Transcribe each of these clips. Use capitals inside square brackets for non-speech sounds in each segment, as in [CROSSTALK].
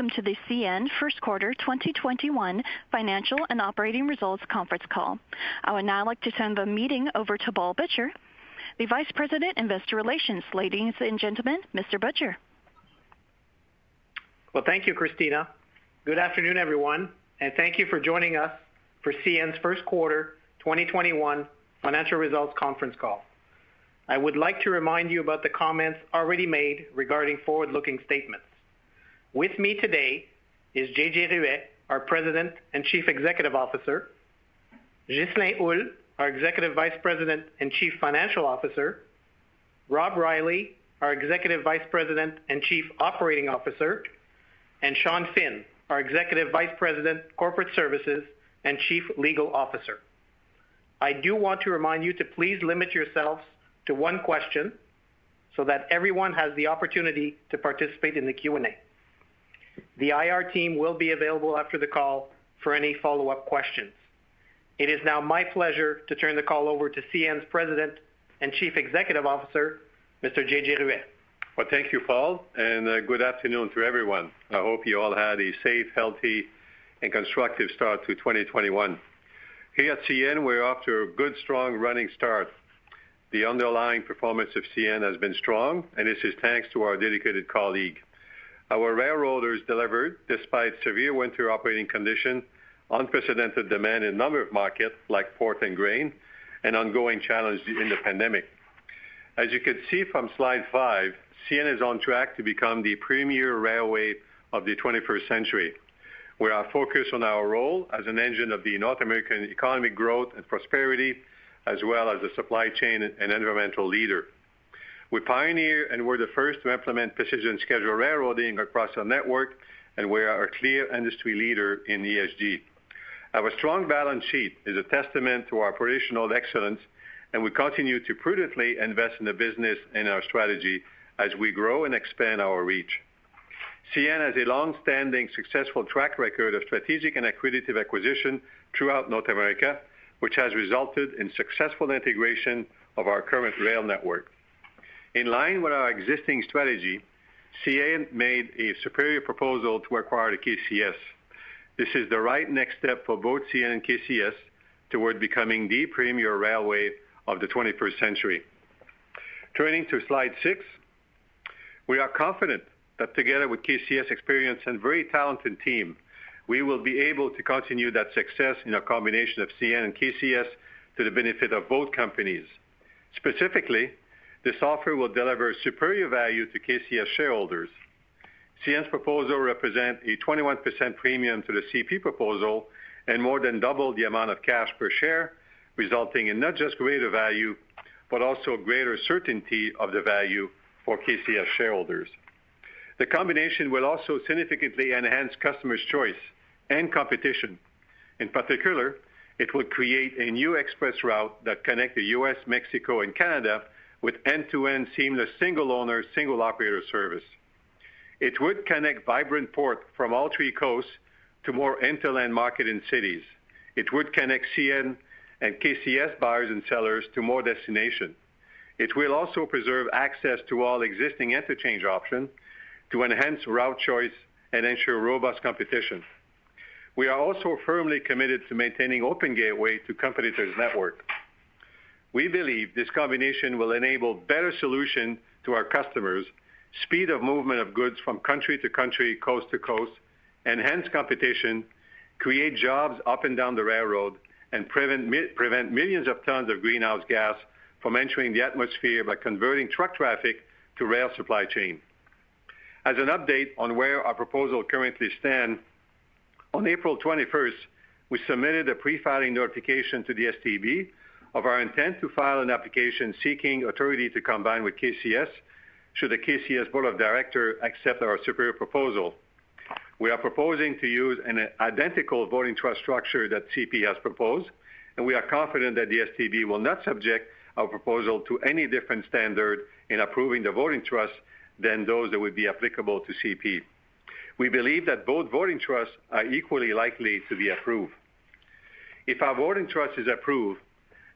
Welcome to the CN first quarter 2021 financial and operating results conference call. I would now like to turn the meeting over to Paul Butcher, the Vice President, Investor Relations. Ladies and gentlemen, Mr. Butcher. Well, thank you, Christina. Good afternoon, everyone, and thank you for joining us for CN's first quarter 2021 financial results conference call. I would like to remind you about the comments already made regarding forward-looking statements. With me today is JJ Ruest, our President and Chief Executive Officer, Ghislain Houle, our Executive Vice President and Chief Financial Officer, Rob Reilly, our Executive Vice President and Chief Operating Officer, and Sean Finn, our Executive Vice President, Corporate Services and Chief Legal Officer. I do want to remind you to please limit yourselves to one question so that everyone has the opportunity to participate in the Q&A. The IR team will be available after the call for any follow-up questions. It is now my pleasure to turn the call over to CN's President and Chief Executive Officer, Mr. JJ Ruest. Well, thank you, Paul, and uh, good afternoon to everyone. I hope you all had a safe, healthy, and constructive start to 2021. Here at CN, we're off to a good, strong running start. The underlying performance of CN has been strong, and this is thanks to our dedicated colleague. Our railroaders delivered despite severe winter operating conditions, unprecedented demand in a number of markets like port and grain, and ongoing challenges in the pandemic. As you can see from slide five, CN is on track to become the premier railway of the 21st century. We are focused on our role as an engine of the North American economic growth and prosperity, as well as a supply chain and environmental leader. We pioneer and we're the first to implement precision scheduled railroading across our network, and we are a clear industry leader in ESG. Our strong balance sheet is a testament to our operational excellence, and we continue to prudently invest in the business and our strategy as we grow and expand our reach. CN has a long-standing successful track record of strategic and accretive acquisition throughout North America, which has resulted in successful integration of our current rail network. In line with our existing strategy, CN made a superior proposal to acquire the KCS. This is the right next step for both CN and KCS toward becoming the premier railway of the 21st century. Turning to slide six, we are confident that together with KCS experience and very talented team, we will be able to continue that success in a combination of CN and KCS to the benefit of both companies. Specifically, this offer will deliver superior value to KCS shareholders. CN's proposal represent a 21% premium to the CP proposal and more than double the amount of cash per share, resulting in not just greater value, but also greater certainty of the value for KCS shareholders. The combination will also significantly enhance customers' choice and competition. In particular, it will create a new express route that connect the U.S., Mexico, and Canada with end-to-end seamless single owner, single operator service. It would connect vibrant port from all three coasts to more hinterland market in cities. It would connect CN and KCS buyers and sellers to more destination. It will also preserve access to all existing interchange options to enhance route choice and ensure robust competition. We are also firmly committed to maintaining open gateway to competitors' network. We believe this combination will enable better solution to our customers, speed of movement of goods from country to country, coast to coast, enhance competition, create jobs up and down the railroad, and prevent millions of tons of greenhouse gas from entering the atmosphere by converting truck traffic to rail supply chain. As an update on where our proposal currently stand, on April 21st, we submitted a pre-filing notification to the STB of our intent to file an application seeking authority to combine with KCS should the KCS board of Directors accept our superior proposal. We are proposing to use an identical voting trust structure that CP has proposed, and we are confident that the STB will not subject our proposal to any different standard in approving the voting trust than those that would be applicable to CP. We believe that both voting trusts are equally likely to be approved. If our voting trust is approved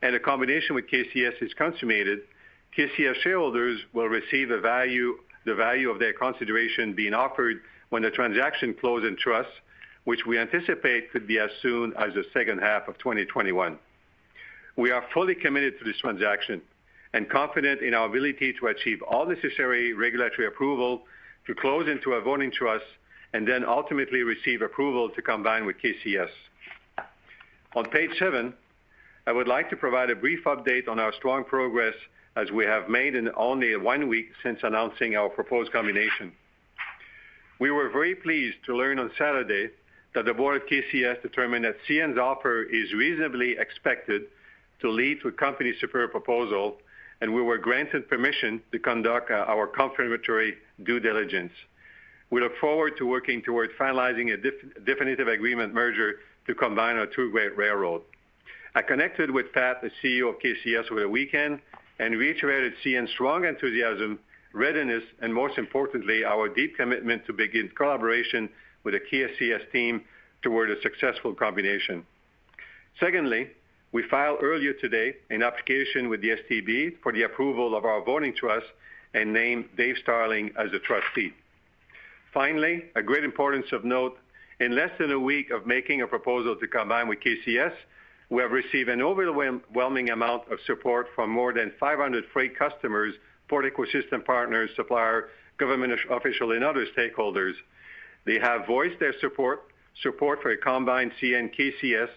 and a combination with KCS is consummated, KCS shareholders will receive the value of their consideration being offered when the transaction closes in trust, which we anticipate could be as soon as the second half of 2021. We are fully committed to this transaction and confident in our ability to achieve all necessary regulatory approval to close into a voting trust and then ultimately receive approval to combine with KCS. On page seven, I would like to provide a brief update on our strong progress as we have made in only one week since announcing our proposed combination. We were very pleased to learn on Saturday that the board of KCS determined that CN's offer is reasonably expected to lead to a company superior proposal, and we were granted permission to conduct uh, our confirmatory due diligence. We look forward to working towards finalizing a definitive agreement merger to combine our two great railroads. I connected with Pat, the CEO of KCS, over the weekend and reiterated CN's strong enthusiasm, readiness, and most importantly, our deep commitment to begin collaboration with the KCS team toward a successful combination. Secondly, we filed earlier today an application with the STB for the approval of our voting trust and named Dave Starling as the trustee. Finally, a great importance of note, in less than a week of making a proposal to combine with KCS, we have received an overwhelming amount of support from more than 500 freight customers, port ecosystem partners, suppliers, government officials, and other stakeholders. They have voiced their support support for a combined CN-KCS,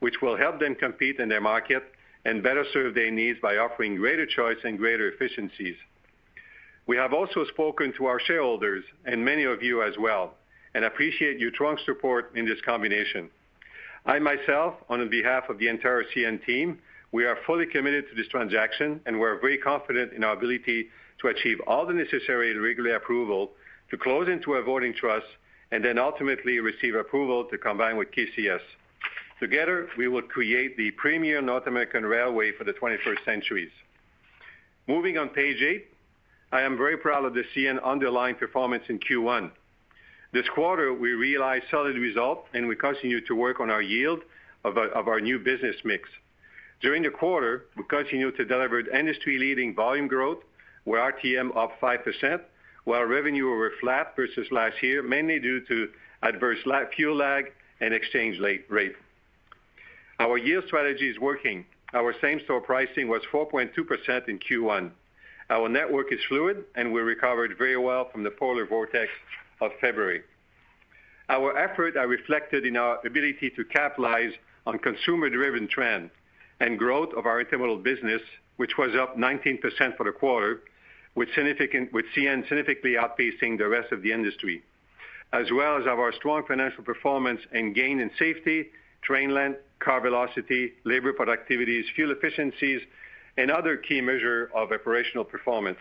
which will help them compete in their market and better serve their needs by offering greater choice and greater efficiencies. We have also spoken to our shareholders and many of you as well and appreciate your strong support in this combination. I myself, on behalf of the entire CN team, we are fully committed to this transaction, and we're very confident in our ability to achieve all the necessary regulatory approval to close into a voting trust and then ultimately receive approval to combine with KCS. Together, we will create the premier North American railway for the 21st century. Moving on page eight, I am very proud of the CN underlying performance in Q1. This quarter, we realized solid results, and we continue to work on our yield of our new business mix. During the quarter, we continued to deliver industry-leading volume growth, with RTM up 5%, while revenue were flat versus last year, mainly due to adverse fuel lag and exchange rate. Our yield strategy is working. Our same-store pricing was 4.2% in Q1. Our network is fluid, and we recovered very well from the polar vortex of February. Our efforts are reflected in our ability to capitalize on consumer-driven trend and growth of our intermodal business, which was up 19% for the quarter, with CN significantly outpacing the rest of the industry, as well as our strong financial performance and gain in safety, train length, car velocity, labor productivities, fuel efficiencies, and other key measures of operational performance.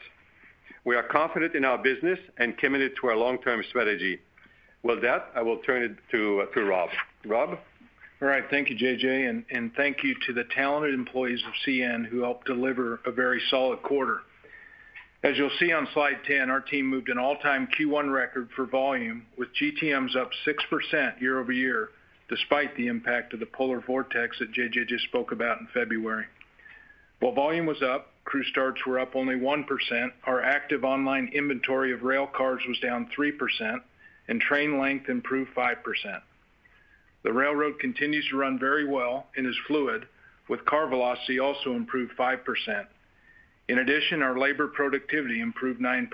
We are confident in our business and committed to our long-term strategy. With that, I will turn it to Rob. Rob? All right. Thank you, JJ, and thank you to the talented employees of CN who helped deliver a very solid quarter. As you'll see on slide 10, our team moved an all-time Q1 record for volume, with GTMs up 6% year-over-year, despite the impact of the polar vortex that JJ just spoke about in February. While volume was up, crew starts were up only 1%, our active online inventory of rail cars was down 3%, and train length improved 5%. The railroad continues to run very well and is fluid, with car velocity also improved 5%. In addition, our labor productivity improved 9%.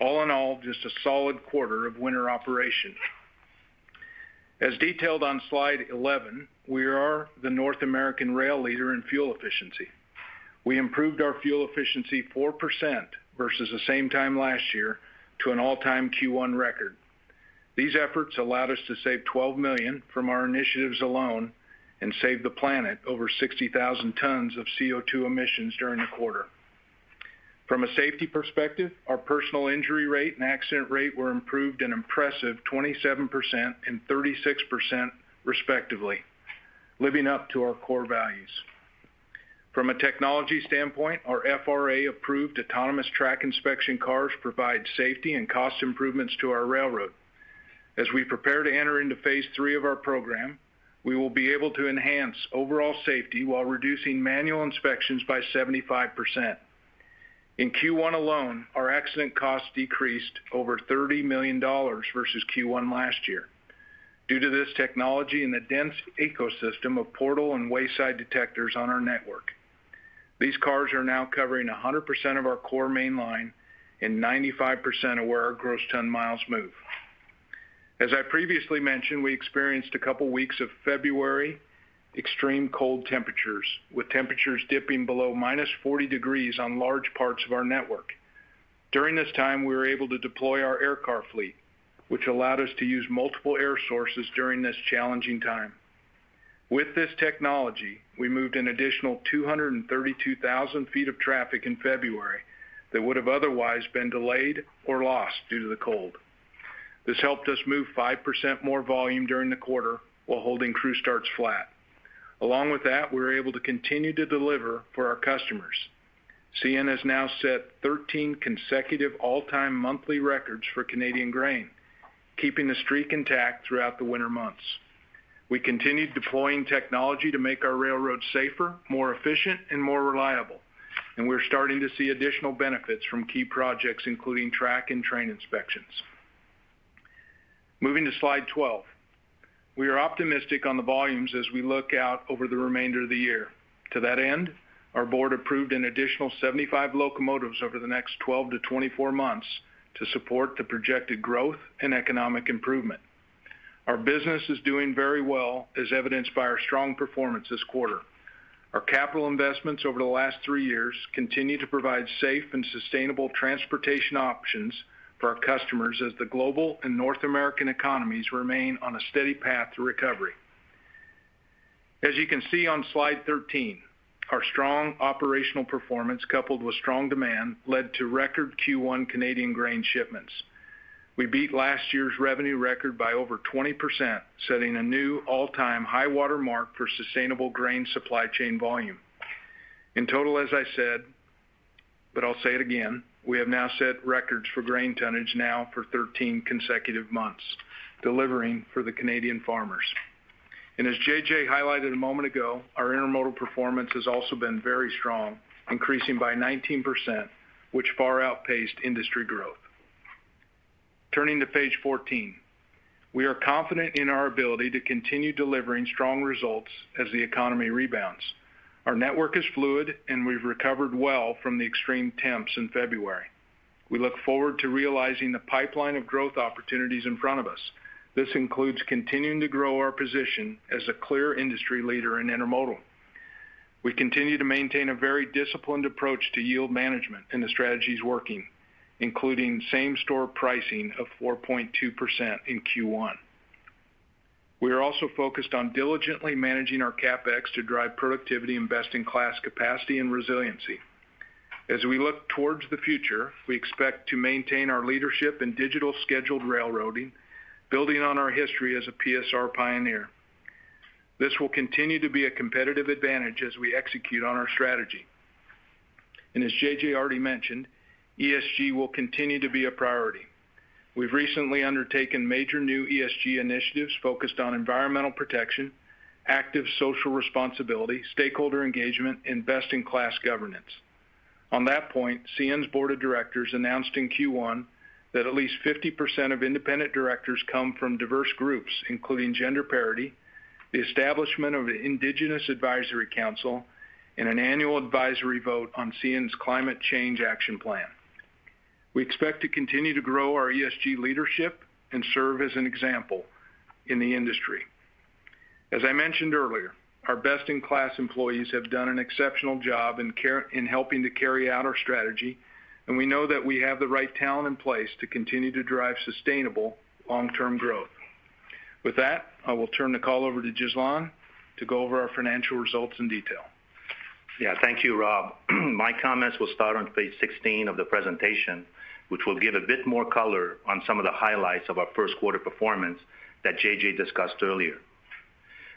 All in all, just a solid quarter of winter operation. As detailed on slide 11, we are the North American rail leader in fuel efficiency. We improved our fuel efficiency 4% versus the same time last year to an all-time Q1 record. These efforts allowed us to save 12 million from our initiatives alone and save the planet over 60,000 tons of CO2 emissions during the quarter. From a safety perspective, our personal injury rate and accident rate were improved an impressive 27% and 36% respectively, living up to our core values. From a technology standpoint, our FRA-approved autonomous track inspection cars provide safety and cost improvements to our railroad. As we prepare to enter into phase three of our program, we will be able to enhance overall safety while reducing manual inspections by 75%. In Q1 alone, our accident costs decreased over $30 million versus Q1 last year due to this technology and the dense ecosystem of portal and wayside detectors on our network. These cars are now covering 100% of our core main line and 95% of where our gross ton miles move. As I previously mentioned, we experienced a couple weeks of February extreme cold temperatures, with temperatures dipping below -40 degrees on large parts of our network. During this time, we were able to deploy our air car fleet, which allowed us to use multiple air sources during this challenging time. With this technology, we moved an additional 232,000 feet of traffic in February that would have otherwise been delayed or lost due to the cold. This helped us move 5% more volume during the quarter while holding crew starts flat. Along with that, we were able to continue to deliver for our customers. CN has now set 13 consecutive all-time monthly records for Canadian grain, keeping the streak intact throughout the winter months. We continued deploying technology to make our railroad safer, more efficient, and more reliable, and we're starting to see additional benefits from key projects, including track and train inspections. Moving to slide 12. We are optimistic on the volumes as we look out over the remainder of the year. To that end, our board approved an additional 75 locomotives over the next 12-24 months to support the projected growth and economic improvement. Our business is doing very well, as evidenced by our strong performance this quarter. Our capital investments over the last three years continue to provide safe and sustainable transportation options for our customers as the global and North American economies remain on a steady path to recovery. As you can see on slide 13, our strong operational performance, coupled with strong demand, led to record Q1 Canadian grain shipments. We beat last year's revenue record by over 20%, setting a new all-time high water mark for sustainable grain supply chain volume. In total, as I said, but I'll say it again, we have now set records for grain tonnage now for 13 consecutive months, delivering for the Canadian farmers. And as JJ highlighted a moment ago, our intermodal performance has also been very strong, increasing by 19%, which far outpaced industry growth. Turning to page 14. We are confident in our ability to continue delivering strong results as the economy rebounds. Our network is fluid, and we've recovered well from the extreme temps in February. We look forward to realizing the pipeline of growth opportunities in front of us. This includes continuing to grow our position as a clear industry leader in intermodal. We continue to maintain a very disciplined approach to yield management, and the strategy is working, including same-store pricing of 4.2% in Q1. We are also focused on diligently managing our CapEx to drive productivity and best-in-class capacity and resiliency. As we look towards the future, we expect to maintain our leadership in digital scheduled railroading, building on our history as a PSR pioneer. This will continue to be a competitive advantage as we execute on our strategy. And as JJ already mentioned, ESG will continue to be a priority. We've recently undertaken major new ESG initiatives focused on environmental protection, active social responsibility, stakeholder engagement, and best-in-class governance. On that point, CN's board of directors announced in Q1 that at least 50% of independent directors come from diverse groups, including gender parity, the establishment of an Indigenous Advisory Council, and an annual advisory vote on CN's climate change action plan. We expect to continue to grow our ESG leadership and serve as an example in the industry. As I mentioned earlier, our best-in-class employees have done an exceptional job in helping to carry out our strategy, and we know that we have the right talent in place to continue to drive sustainable long-term growth. With that, I will turn the call over to Ghislain to go over our financial results in detail. Yeah, thank you, Rob. [CLEARS THROAT] My comments will start on page 16 of the presentation, which will give a bit more color on some of the highlights of our first quarter performance that JJ discussed earlier.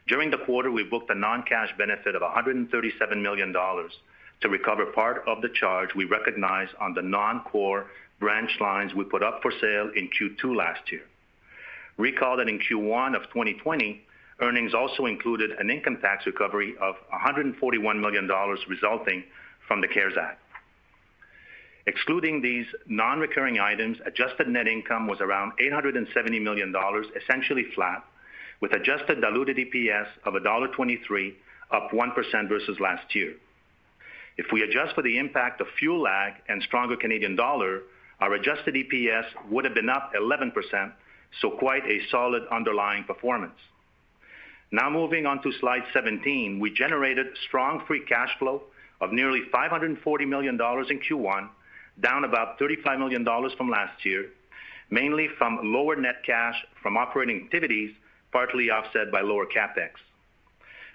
During the quarter, we booked a non-cash benefit of $137 million to recover part of the charge we recognized on the non-core branch lines we put up for sale in Q2 last year. Recall that in Q1 of 2020, earnings also included an income tax recovery of $141 million resulting from the CARES Act. Excluding these non-recurring items, adjusted net income was around $870 million, essentially flat, with adjusted diluted EPS of $1.23, up 1% versus last year. If we adjust for the impact of fuel lag and stronger Canadian dollar, our adjusted EPS would have been up 11%, so quite a solid underlying performance. Now moving on to slide 17. We generated strong free cash flow of nearly $540 million in Q1, down about $35 million from last year, mainly from lower net cash from operating activities, partly offset by lower CapEx.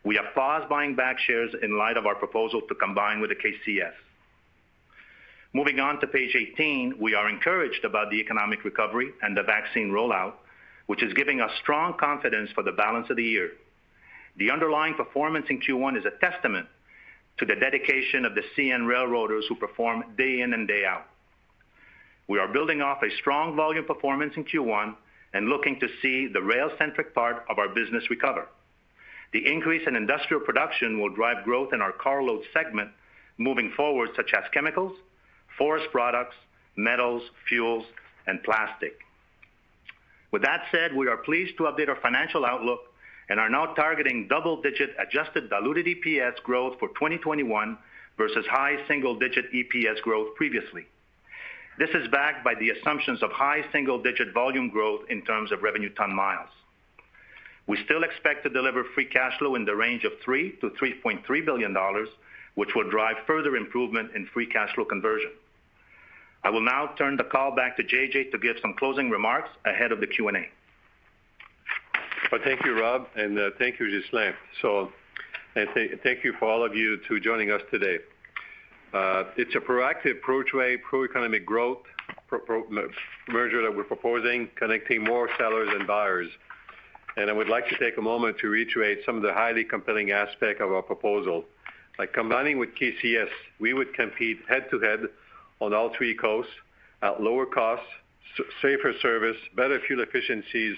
We have paused buying back shares in light of our proposal to combine with the KCS. Moving on to page 18, we are encouraged about the economic recovery and the vaccine rollout, which is giving us strong confidence for the balance of the year. The underlying performance in Q1 is a testament to the dedication of the CN railroaders who perform day in and day out. We are building off a strong volume performance in Q1 and looking to see the rail-centric part of our business recover. The increase in industrial production will drive growth in our carload segment moving forward, such as chemicals, forest products, metals, fuels, and plastic. With that said, we are pleased to update our financial outlook and are now targeting double-digit adjusted diluted EPS growth for 2021 versus high single-digit EPS growth previously. This is backed by the assumptions of high single-digit volume growth in terms of revenue ton miles. We still expect to deliver free cash flow in the range of $3 billion-$3.3 billion, which will drive further improvement in free cash flow conversion. I will now turn the call back to JJ to give some closing remarks ahead of the Q&A. Well, thank you, Rob, and uh, thank you, Ghislain. Thank you for all of you to joining us today. Uh, it's a proactive, pro-trade, pro-economic growth merger that we're proposing, connecting more sellers and buyers. And I would like to take a moment to reiterate some of the highly compelling aspect of our proposal. Like combining with KCS, we would compete head-to-head on all three coasts at lower costs, safer service, better fuel efficiencies,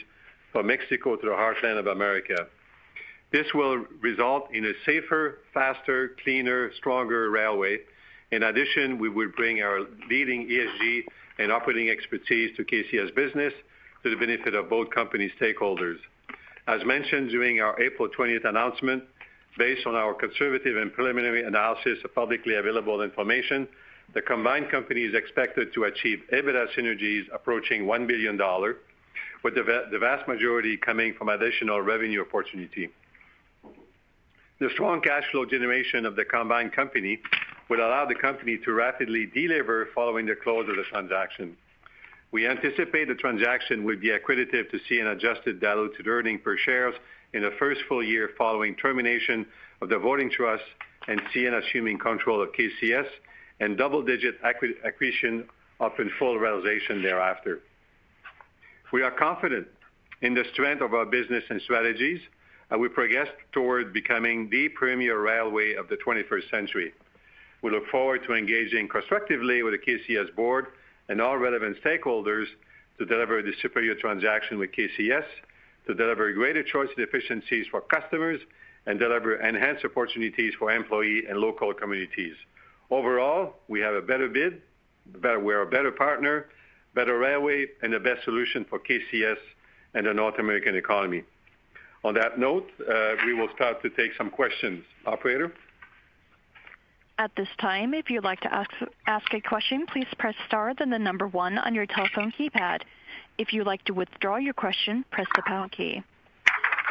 from Mexico to the heartland of America. This will result in a safer, faster, cleaner, stronger railway. In addition, we will bring our leading ESG and operating expertise to KCS business to the benefit of both company stakeholders. As mentioned during our April 20th announcement, based on our conservative and preliminary analysis of publicly available information, the combined company is expected to achieve EBITDA synergies approaching $1 billion, with the vast majority coming from additional revenue opportunity. The strong cash flow generation of the combined company will allow the company to rapidly delever following the close of the transaction. We anticipate the transaction will be accretive to CN adjusted diluted earnings per share in the first full year following termination of the voting trust and CN assuming control of KCS, and double-digit accretion upon full realization thereafter. We are confident in the strength of our business and strategies as we progress toward becoming the premier railway of the 21st century. We look forward to engaging constructively with the KCS board and all relevant stakeholders to deliver the superior transaction with KCS, to deliver greater choice and efficiencies for customers, and deliver enhanced opportunities for employee and local communities. Overall, we have a better bid, we're a better partner, better railway, and the best solution for KCS and the North American economy. On that note, uh, we will start to take some questions. Operator? At this time, if you'd like to ask, a question, please press star, then the number one on your telephone keypad. If you'd like to withdraw your question, press the pound key.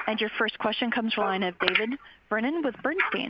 And your first question comes from the line of David Vernon with Bernstein.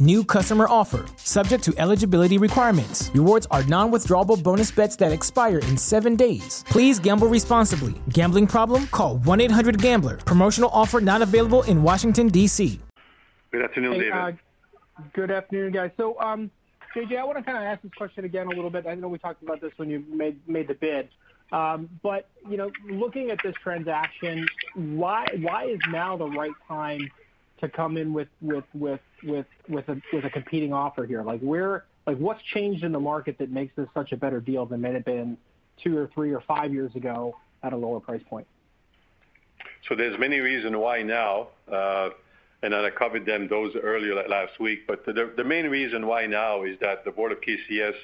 New customer offer. Subject to eligibility requirements. Rewards are non withdrawable bonus bets that expire in seven days. Please gamble responsibly. Gambling problem? Call 1 800 Gambler. Promotional offer not available in Washington, D.C. Good afternoon, hey, David. Uh, good afternoon, guys. So, um, JJ, I want to kind of ask this question again a little bit. I know we talked about this when you made made the bid. Um, but you know, looking at this transaction, why why is now the right time to come in with a competing offer here? Like what's changed in the market that makes this such a better deal than may have been two or three or five years ago at a lower price point? So there's many reasons why now, uh, and I covered them those earlier last week. But the, the main reason why now is that the board of KCS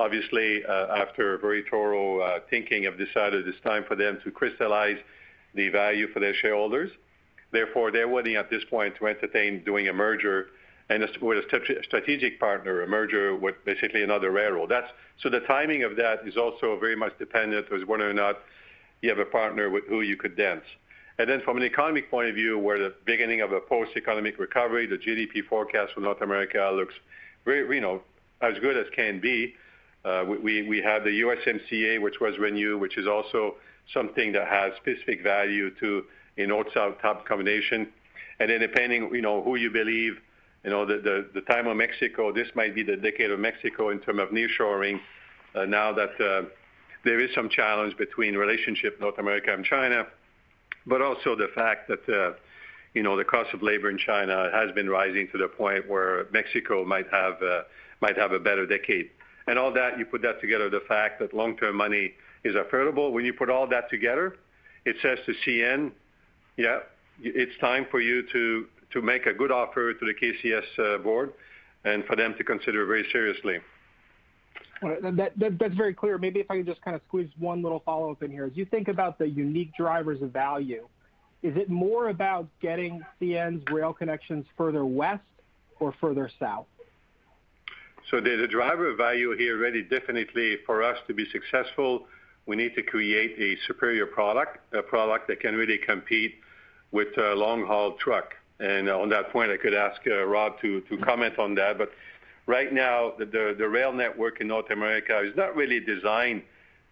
obviously, uh, after very thorough uh, thinking, have decided it's time for them to crystallize the value for their shareholders. Therefore, they're willing at this point to entertain doing a merger and with a strategic partner, a merger with basically another railroad. So the timing of that is also very much dependent on whether or not you have a partner with who you could dance. And then from an economic point of view, we're at the beginning of a post-economic recovery. The GDP forecast for North America looks very, you know, as good as can be. Uh, we have the USMCA, which was renewed, which is also something that has specific value to a North-South type combination. And then depending, you know, who you believe, you know, the time of Mexico, this might be the decade of Mexico in terms of nearshoring, uh, now that uh, there is some challenge between relationship North America and China, but also the fact that, you know, the cost of labor in China has been rising to the point where Mexico might have a better decade and all that, you put that together, the fact that long-term money is affordable. When you put all that together, it says to CN, yeah, it's time for you to, to make a good offer to the KCS uh, board and for them to consider very seriously. Well, that, that, that's very clear. Maybe if I could just kind of squeeze one little follow-up in here. As you think about the unique drivers of value, is it more about getting CN's rail connections further west or further south? So the driver of value here really definitely for us to be successful, we need to create a superior product, a product that can really compete with a long-haul truck. And on that point, I could ask uh, Rob to comment on that. But right now, the the rail network in North America is not really designed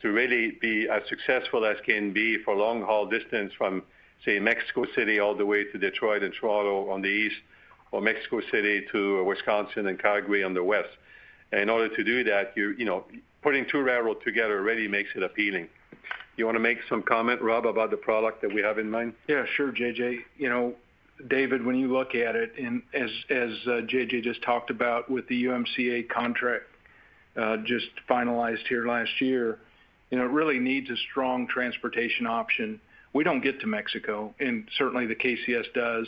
to really be as successful as can be for long-haul distance from, say, Mexico City all the way to Detroit and Toronto on the east, or Mexico City to Wisconsin and Calgary on the west. In order to do that, you you know, putting two railroads together really makes it appealing. You want to make some comment, Rob, about the product that we have in mind? Yeah, sure, JJ. You know, David, when you look at it, and as as uh, JJ just talked about with the USMCA contract uh, just finalized here last year, you know, it really needs a strong transportation option. We don't get to Mexico, and certainly the KCS does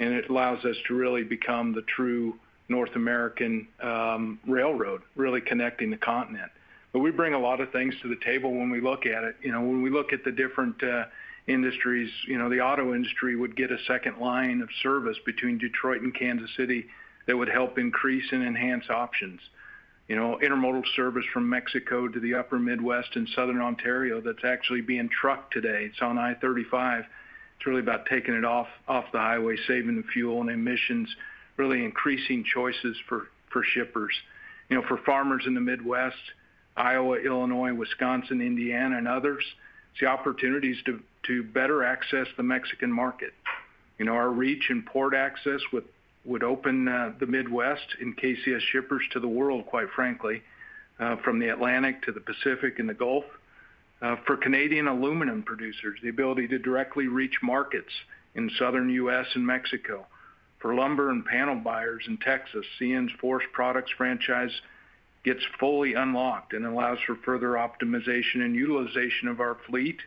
and it allows us to really become the true North American um, railroad, really connecting the continent. We bring a lot of things to the table when we look at it. You know, when we look at the different uh, industries, you know, the auto industry would get a second line of service between Detroit and Kansas City that would help increase and enhance options. You know, intermodal service from Mexico to the upper Midwest and southern Ontario that's actually being trucked today. It's on I-35 it's really about taking it off the highway, saving the fuel and emissions, really increasing choices for shippers. You know, for farmers in the Midwest, Iowa, Illinois, Wisconsin, Indiana, and others, it's the opportunities to better access the Mexican market. You know, our reach and port access would would open uh, the Midwest and KCS shippers to the world, quite frankly, uh, from the Atlantic to the Pacific and the Gulf. Uh, for Canadian aluminum producers, the ability to directly reach markets in southern U.S. and Mexico. For lumber and panel buyers in Texas, CN's Forest Products franchise gets fully unlocked and allows for further optimization and utilization of our fleet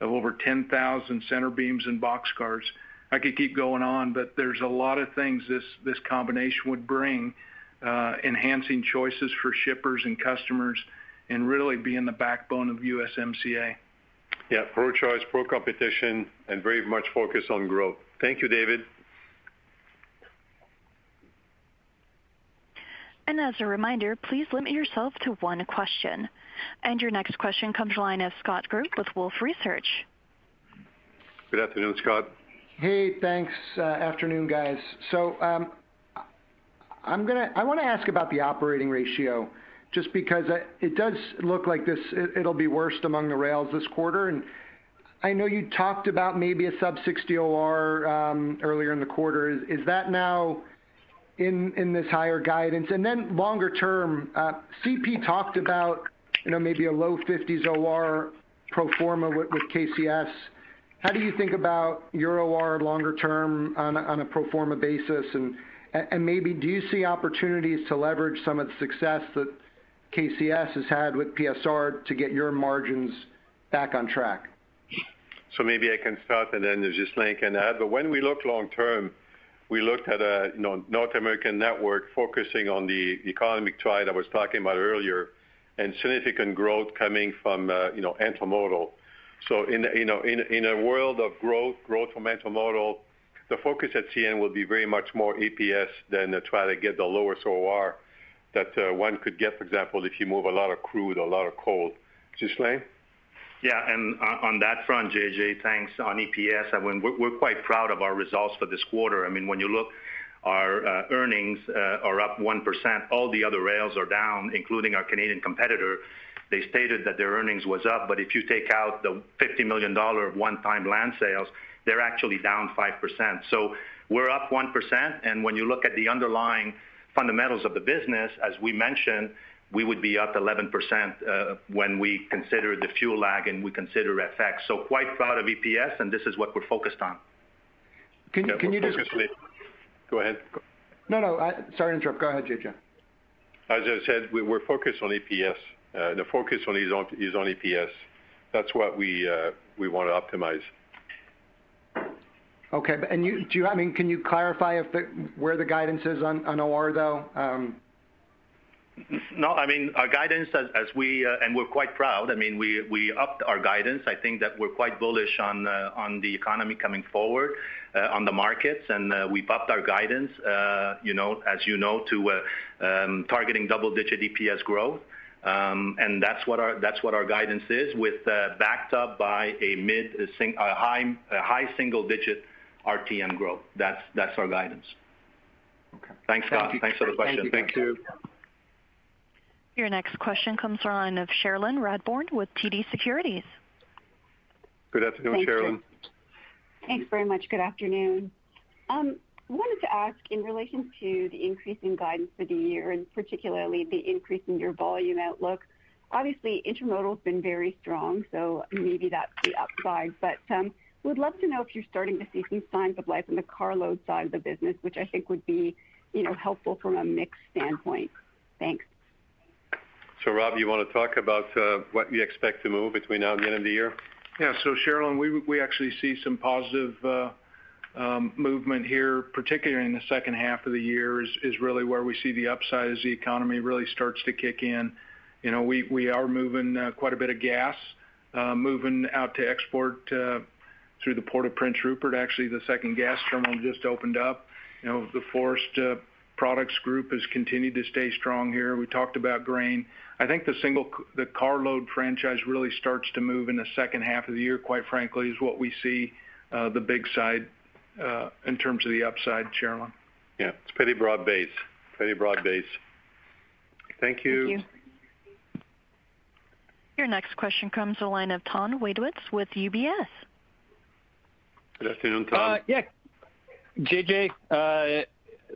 of over 10,000 center beams and boxcars I could keep going on, but there's a lot of things this combination would bring, uh, enhancing choices for shippers and customers and really being the backbone of USMCA. Yeah, pro-choice, pro-competition, and very much focused on growth. Thank you, David. And as a reminder, please limit yourself to one question. And your next question comes from the line of Scott Group with Wolfe Research. Good afternoon, Scott. Hey, thanks. Uh, afternoon, guys. So um, I wanna ask about the operating ratio, just because uh, it does look like this, it'll be worst among the rails this quarter. And I know you talked about maybe a sub-60 OR um, earlier in the quarter. Is that now in this higher guidance? And then longer term, uh, CP talked about, you know, maybe a low 50s OR pro forma with KCS. How do you think about your OR longer term on a pro forma basis? And maybe do you see opportunities to leverage some of the success that KCS has had with PSR to get your margins back on track? So maybe I can start, and then Ghislain can add. But when we look long term, we looked at a, you know, North American network focusing on the economic side I was talking about earlier, and significant growth coming from, uh, you know, intermodal. So in a world of growth growth from intermodal, the focus at CN will be very much more EPS than to try to get the lowest OR that uh, one could get, for example, if you move a lot of crude or a lot of coal. Ghislain? Yeah. And uh on that front, JJ, thanks. On EPS, I mean, we're quite proud of our results for this quarter. I mean, when you look, our earnings are up 1%. All the other rails are down, including our Canadian competitor. They stated that their earnings was up, but if you take out the $50 million of one-time land sales, they're actually down 5%. So we're up 1%. And when you look at the underlying fundamentals of the business, as we mentioned, we would be up 11%, uh, when we consider the fuel lag and we consider FX. So quite proud of EPS, and this is what we're focused on. Can you just- Go ahead. No, no. Sorry to interrupt. Go ahead, JJ. As I said, we're focused on EPS. Uh, the focus is on EPS. That's what uh, we wanna optimize. Okay. And do you, I mean, can you clarify where the guidance is on OR, though? Um, No, I mean, our guidance as we uh, and we're quite proud. I mean, we upped our guidance. I think that we're quite bullish on uh, the economy coming forward, uh, on the markets, and we've upped our guidance, you know, as you know, to um, targeting double-digit EPS growth. Um, and that's what our guidance is with backed up by a high single-digit RTM growth. That's our guidance. Okay. Thanks, Scott. Thanks for the question. Thank you. Your next question comes from the line of Cherilyn Radbourne with TD Securities. Good afternoon, Cherilyn. Thanks very much. Good afternoon. I wanted to ask in relation to the increase in guidance for the year, and particularly the increase in your volume outlook. Obviously, intermodal has been very strong, so maybe that's the upside. But um would love to know if you're starting to see some signs of life in the carload side of the business, which I think would be, you know, helpful from a mix standpoint. Thanks. Rob, you wanna talk about uh, what you expect to move between now and the end of the year? Yeah. Cherilyn, we we actually see some positive uh, um, movement here, particularly in the second half of the year is really where we see the upside as the economy really starts to kick in. You know, we are moving uh, quite a bit of gas moving out to export through the Port of Prince Rupert. Actually, the second gas terminal just opened up. You know, the forest products group has continued to stay strong here. We talked about grain. I think the single the carload franchise really starts to move in the second half of the year, quite frankly, is what we see uh, the big side uh, in terms of the upside, Cherilyn. Yeah. It's pretty broad-based. Thank you. Thank you. Your next question comes to the line of Tom Wadewitz with UBS. Good afternoon, Tom. Uh, yeah. JJ,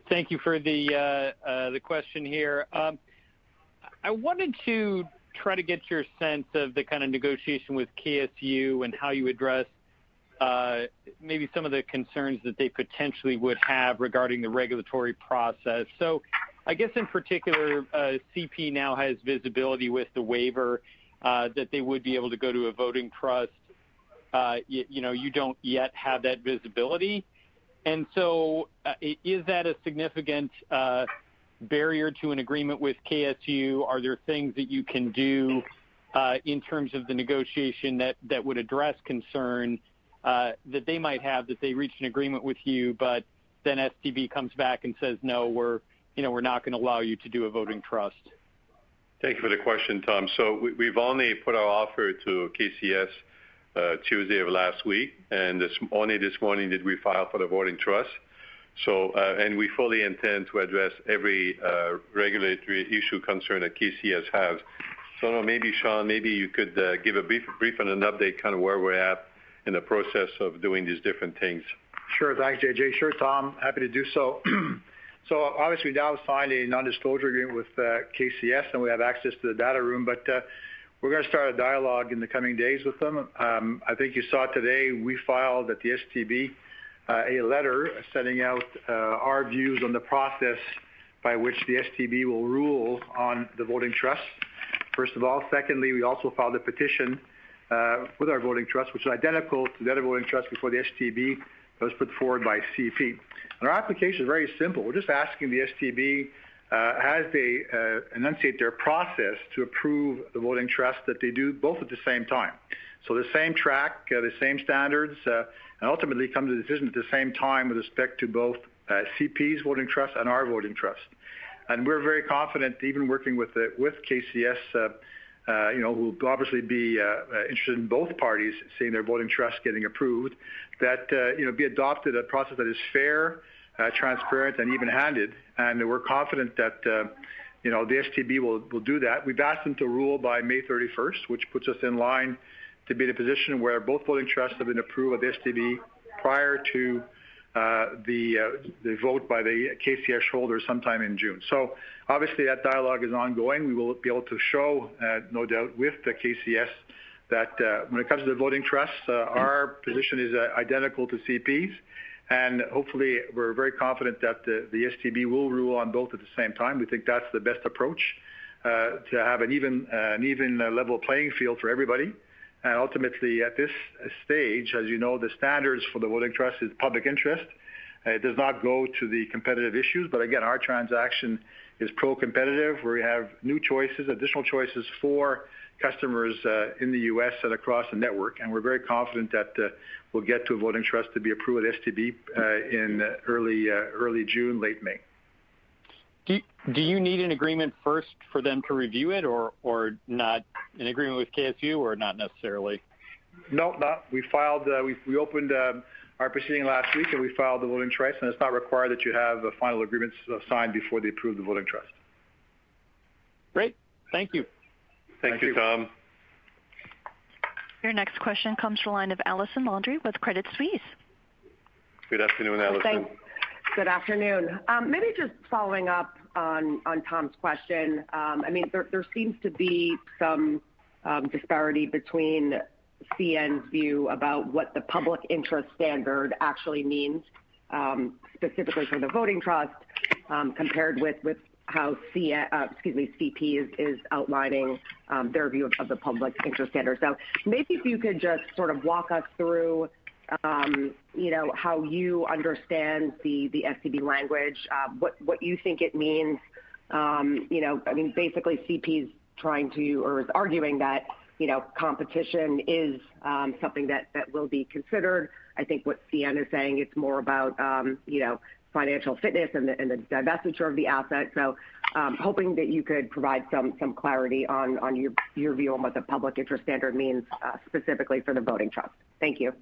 thank you for the question here. Um, I wanted to try to get your sense of the kind of negotiation with KSU and how you address uh, maybe some of the concerns that they potentially would have regarding the regulatory process. So I guess in particular, uh, CP now has visibility with the waiver uh, that they would be able to go to a voting trust. You know, you don't yet have that visibility. And so, is that a significant barrier to an agreement with KSU? Are there things that you can do uh, in terms of the negotiation that would address concern uh, that they might have that they reached an agreement with you, but then STB comes back and says, "No, we're not going to allow you to do a voting trust"? Thank you for the question, Tom. So we've only put our offer to KCS uh, Tuesday of last week, and only this morning did we file for the voting trust. So, uh, and we fully intend to address every uh, regulatory issue concern that KCS has. So maybe, Sean, maybe you could uh, give a brief and an update kind of where we're at in the process of doing these different things. Sure. Thanks, JJ. Sure, Tom. Happy to do so. [CLEARS THROAT] So obviously, we now signed a non-disclosure agreement with KCS, and we have access to the data room, but we're going to start a dialogue in the coming days with them. Um, I think you saw today we filed at the STB Uh, a letter setting out uh, our views on the process by which the STB will rule on the voting trust, first of all. Secondly, we also filed a petition uh, with our voting trust, which is identical to the other voting trust before the STB that was put forward by CP. And our application is very simple. We're just asking the STB, as they enunciate their process to approve the voting trust, that they do both at the same time. So the same track, the same standards, and ultimately come to the decision at the same time with respect to both uh, CP's voting trust and our voting trust. And we're very confident, even working with KCS, uh, uh, you know, who will obviously be interested in both parties seeing their voting trust getting approved, that you know, be adopted a process that is fair, transparent, and even-handed. And we're confident that you know, the STB will do that. We've asked them to rule by May 31st, which puts us in line to be in a position where both voting trusts have been approved by the STB prior to uh, uh, the vote by the KCS holders sometime in June. So obviously, that dialogue is ongoing. We will be able to show, uh, no doubt, with the KCS that when it comes to the voting trust, our position is identical to CP's. And hopefully, we're very confident that the STB will rule on both at the same time. We think that's the best approach to have an even level playing field for everybody. And ultimately, at this stage, as you know, the standards for the voting trust is public interest. Uh, it does not go to the competitive issues. But again, our transaction is pro-competitive, we have new choices, additional choices for customers uh, in the U.S. and across the network. And we're very confident that uh, we'll get to a voting trust to be approved at STB in early June, late May. Do you need an agreement first for them to review it, or not an agreement with KSU, or not necessarily? No, not. We filed, uh, we opened um, our proceeding last week, and we filed the voting trust. And it's not required that you have a final agreement uh, signed before they approve the voting trust. Great. Thank you. Thank you, Tom. Your next question comes from the line of Allison Landry with Credit Suisse. Good afternoon, Allison. Good afternoon. Um, maybe just following up on Tom's question. Um, I mean, there seems to be some um, disparity between CN's view about what the public interest standard actually means, specifically for the voting trust, compared with how CP uh, is outlining their view of the public interest standard. So maybe if you could just sort of walk us through Um, how you understand the STB language, uh, what you think it means. Um, you know, I mean, basically, CP is trying to or is arguing that you know, competition is um, something that will be considered. I think what CN is saying, it's more about you know, financial fitness and the divestiture of the asset. So hoping that you could provide some clarity on your view on what the public interest standard means uh, specifically for the voting trust. Thank you.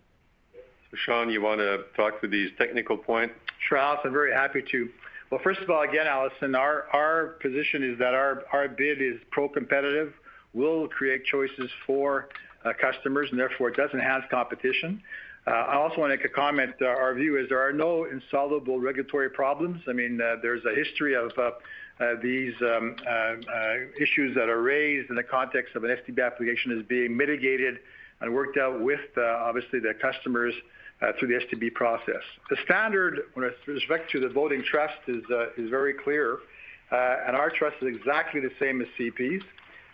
Sean, you want to talk to these technical points? Sure. I'm very happy to. Well, first of all, again, Allison, our position is that our bid is pro-competitive, will create choices for uh, customers, and therefore, it does enhance competition. Uh, I also want to make a comment. Uh, our view is there are no insoluble regulatory problems. I mean, there's a history of these um, issues that are raised in the context of an STB application as being mitigated and worked out with, obviously, the customers Uh, through the STB process. The standard with respect to the voting trust is uh, very clear, uh, and our trust is exactly the same as CP's.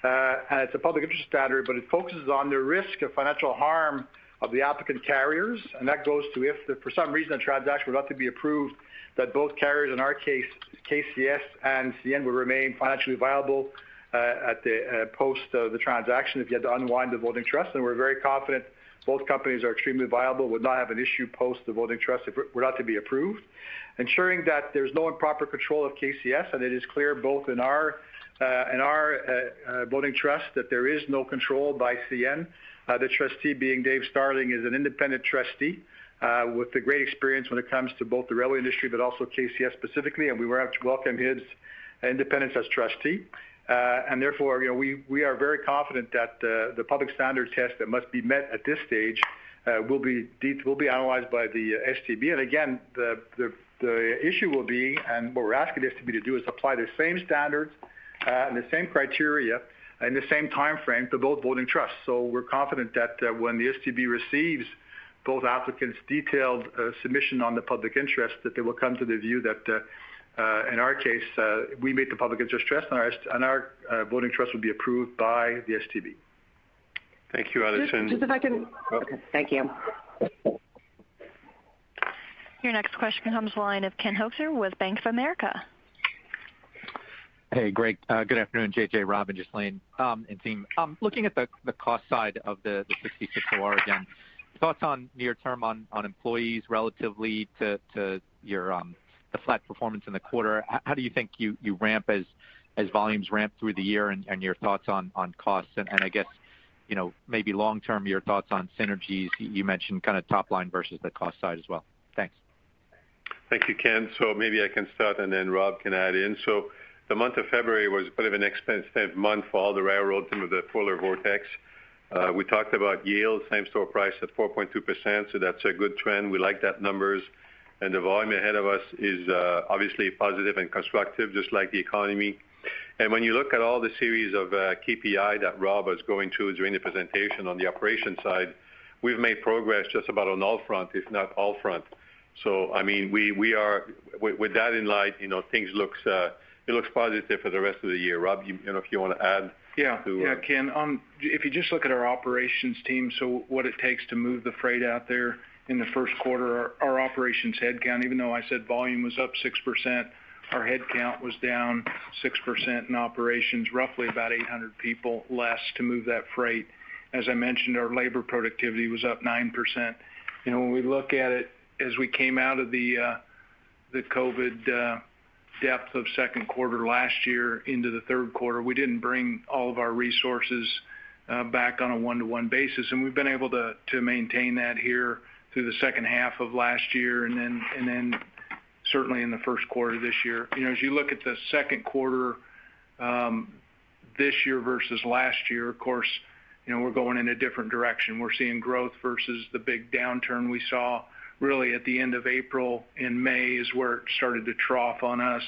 And it's a public interest standard, but it focuses on the risk of financial harm of the applicant carriers, and that goes to if for some reason a transaction were not to be approved, that both carriers, in our case, KCS and CN, would remain financially viable at the post the transaction if you had to unwind the voting trust. And we're very confident both companies are extremely viable, would not have an issue post the voting trust if it were not to be approved. Ensuring that there's no improper control of KCS, and it is clear both in our uh, uh, uh, voting trust that there is no control by CN. The trustee being Dave Starling is an independent trustee with a great experience when it comes to both the railway industry, but also KCS specifically, and we welcome his independence as trustee. Uh, therefore, you know, we are very confident that the public standard test that must be met at this stage uh, will be analyzed by the uh, STB. And again, the issue will be, and what we're asking the STB to do, is apply the same standards and the same criteria in the same timeframe to both voting trusts. So we're confident that when the STB receives both applicants' detailed submission on the public interest, that they will come to the view that Uh, in our case uh, we meet the public interest test and our uh, voting trust will be approved by the STB. Thank you, Allison. Just if I can. Okay. Thank you. Your next question comes from the line of Ken Hoexter with Bank of America. Hey, great. Good afternoon, JJ, Rob, and Ghislain, um, and team. Um, looking at the cost side of the 66 OR again, thoughts on near term on employees relatively to your um, the flat performance in the quarter. How do you think you ramp as volumes ramp through the year and your thoughts on costs? And I guess, you know, maybe long term, your thoughts on synergies. You mentioned kind of top line versus the cost side as well. Thanks. Thank you, Ken. So maybe I can start and then Rob can add in. So the month of February was a bit of an expensive month for all the railroads into the polar vortex. Uh, we talked about yield, same-store price at 4.2%, so that's a good trend. We like that numbers. And the volume ahead of us is uh, obviously positive and constructive, just like the economy. And when you look at all the series of uh, KPI that Rob was going through during the presentation on the operation side, we've made progress just about on all front, if not all front. So I mean, we we are with that in mind, you know, things looks uh, it looks positive for the rest of the year. Rob, you know, if you wanna add to Yeah, Ken, Um, if you just look at our operations team, so what it takes to move the freight out there in the first quarter, our operations headcount, even though I said volume was up 6%, our headcount was down 6% in operations, roughly about 800 people less to move that freight. As I mentioned, our labor productivity was up 9%. You know, when we look at it as we came out of the uh, COVID uh, depth of second quarter last year into the third quarter, we didn't bring all of our resources uh, back on a one-to-one basis, and we've been able to maintain that here through the second half of last year and then certainly in the first quarter this year. You know, as you look at the second quarter, um, this year versus last year, of course, you know, we're going in a different direction. We're seeing growth versus the big downturn we saw really at the end of April and May is where it started to trough on us.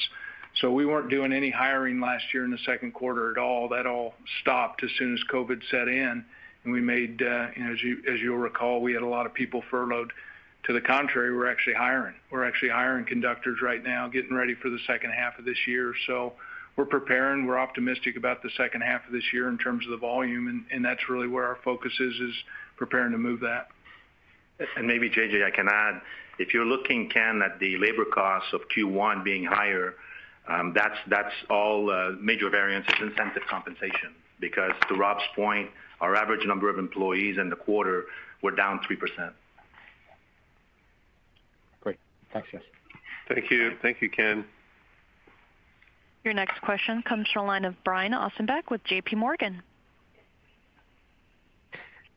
So we weren't doing any hiring last year in the second quarter at all. That all stopped as soon as COVID set in, we made, uh as you'll recall, we had a lot of people furloughed. To the contrary, we're actually hiring. We're actually hiring conductors right now, getting ready for the second half of this year. So we're preparing. We're optimistic about the second half of this year in terms of the volume, and that's really where our focus is is preparing to move that. And maybe JJ, I can add. If you're looking, Ken, at the labor costs of Q1 being higher, that's that's all major variances incentive compensation. Because to Rob's point, our average number of employees in the quarter were down 3%. Great. Thanks, guys. Thank you. Thank you, Ken. Your next question comes from the line of Brian Ossenbeck with JPMorgan.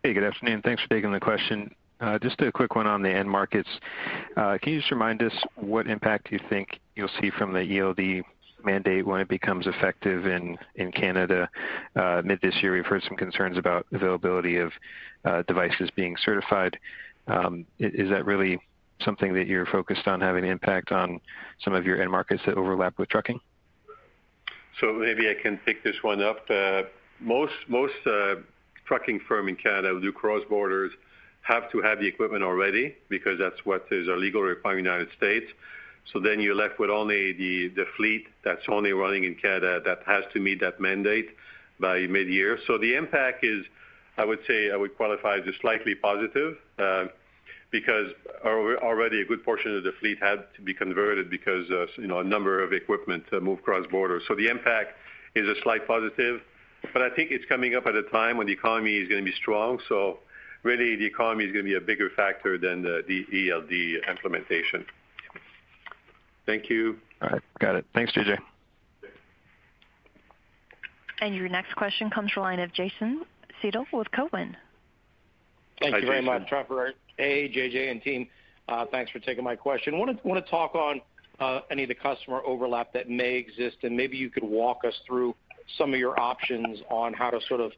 Hey, good afternoon. Thanks for taking the question. Uh, just a quick one on the end markets. Uh, can you just remind us what impact you think you'll see from the ELD mandate when it becomes effective in in Canada uh, mid this year? We've heard some concerns about availability of uh, devices being certified. Um, is that really something that you're focused on having an impact on some of your end markets that overlap with trucking? So maybe I can pick this one up. Uh, most most trucking firm in Canada who do cross-border have to have the equipment already because that's what is a legal requirement in the United States. So then you're left with only the fleet that's only running in Canada that has to meet that mandate by mid-year. So the impact is I would say I would qualify as slightly positive uh, because already a good portion of the fleet had to be converted because uh, a number of equipment uh, moved cross-border. So the impact is a slight positive, but I think it's coming up at a time when the economy is going to be strong. So really, the economy is going to be a bigger factor than the ELD implementation. Thank you. All right. Got it. Thanks, JJ. And your next question comes from the line of Jason Seidl with Cowen. Thank you very much, Trevor. Hey, JJ and team. Uh, thanks for taking my question. I want to talk on uh, any of the customer overlap that may exist, and maybe you could walk us through some of your options on how to sort of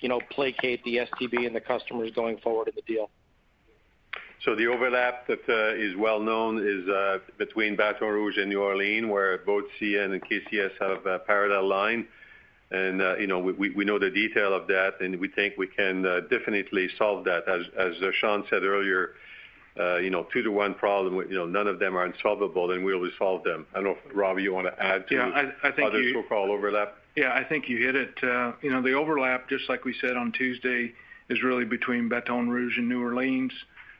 you know, placate the STB and the customers going forward in the deal. So the overlap that uh, is well known is uh, between Baton Rouge and New Orleans, where both CN and KCS have a parallel line. And uh you know we we know the detail of that, and we think we can uh, definitely solve that. As Sean said earlier, two to one problem, you know, none of them are unsolvable, and we'll resolve them. I don't know if, Rob, you want to add to other so-called overlap? Yeah, I think you hit it. Uh you know, the overlap, just like we said on Tuesday, is really between Baton Rouge and New Orleans,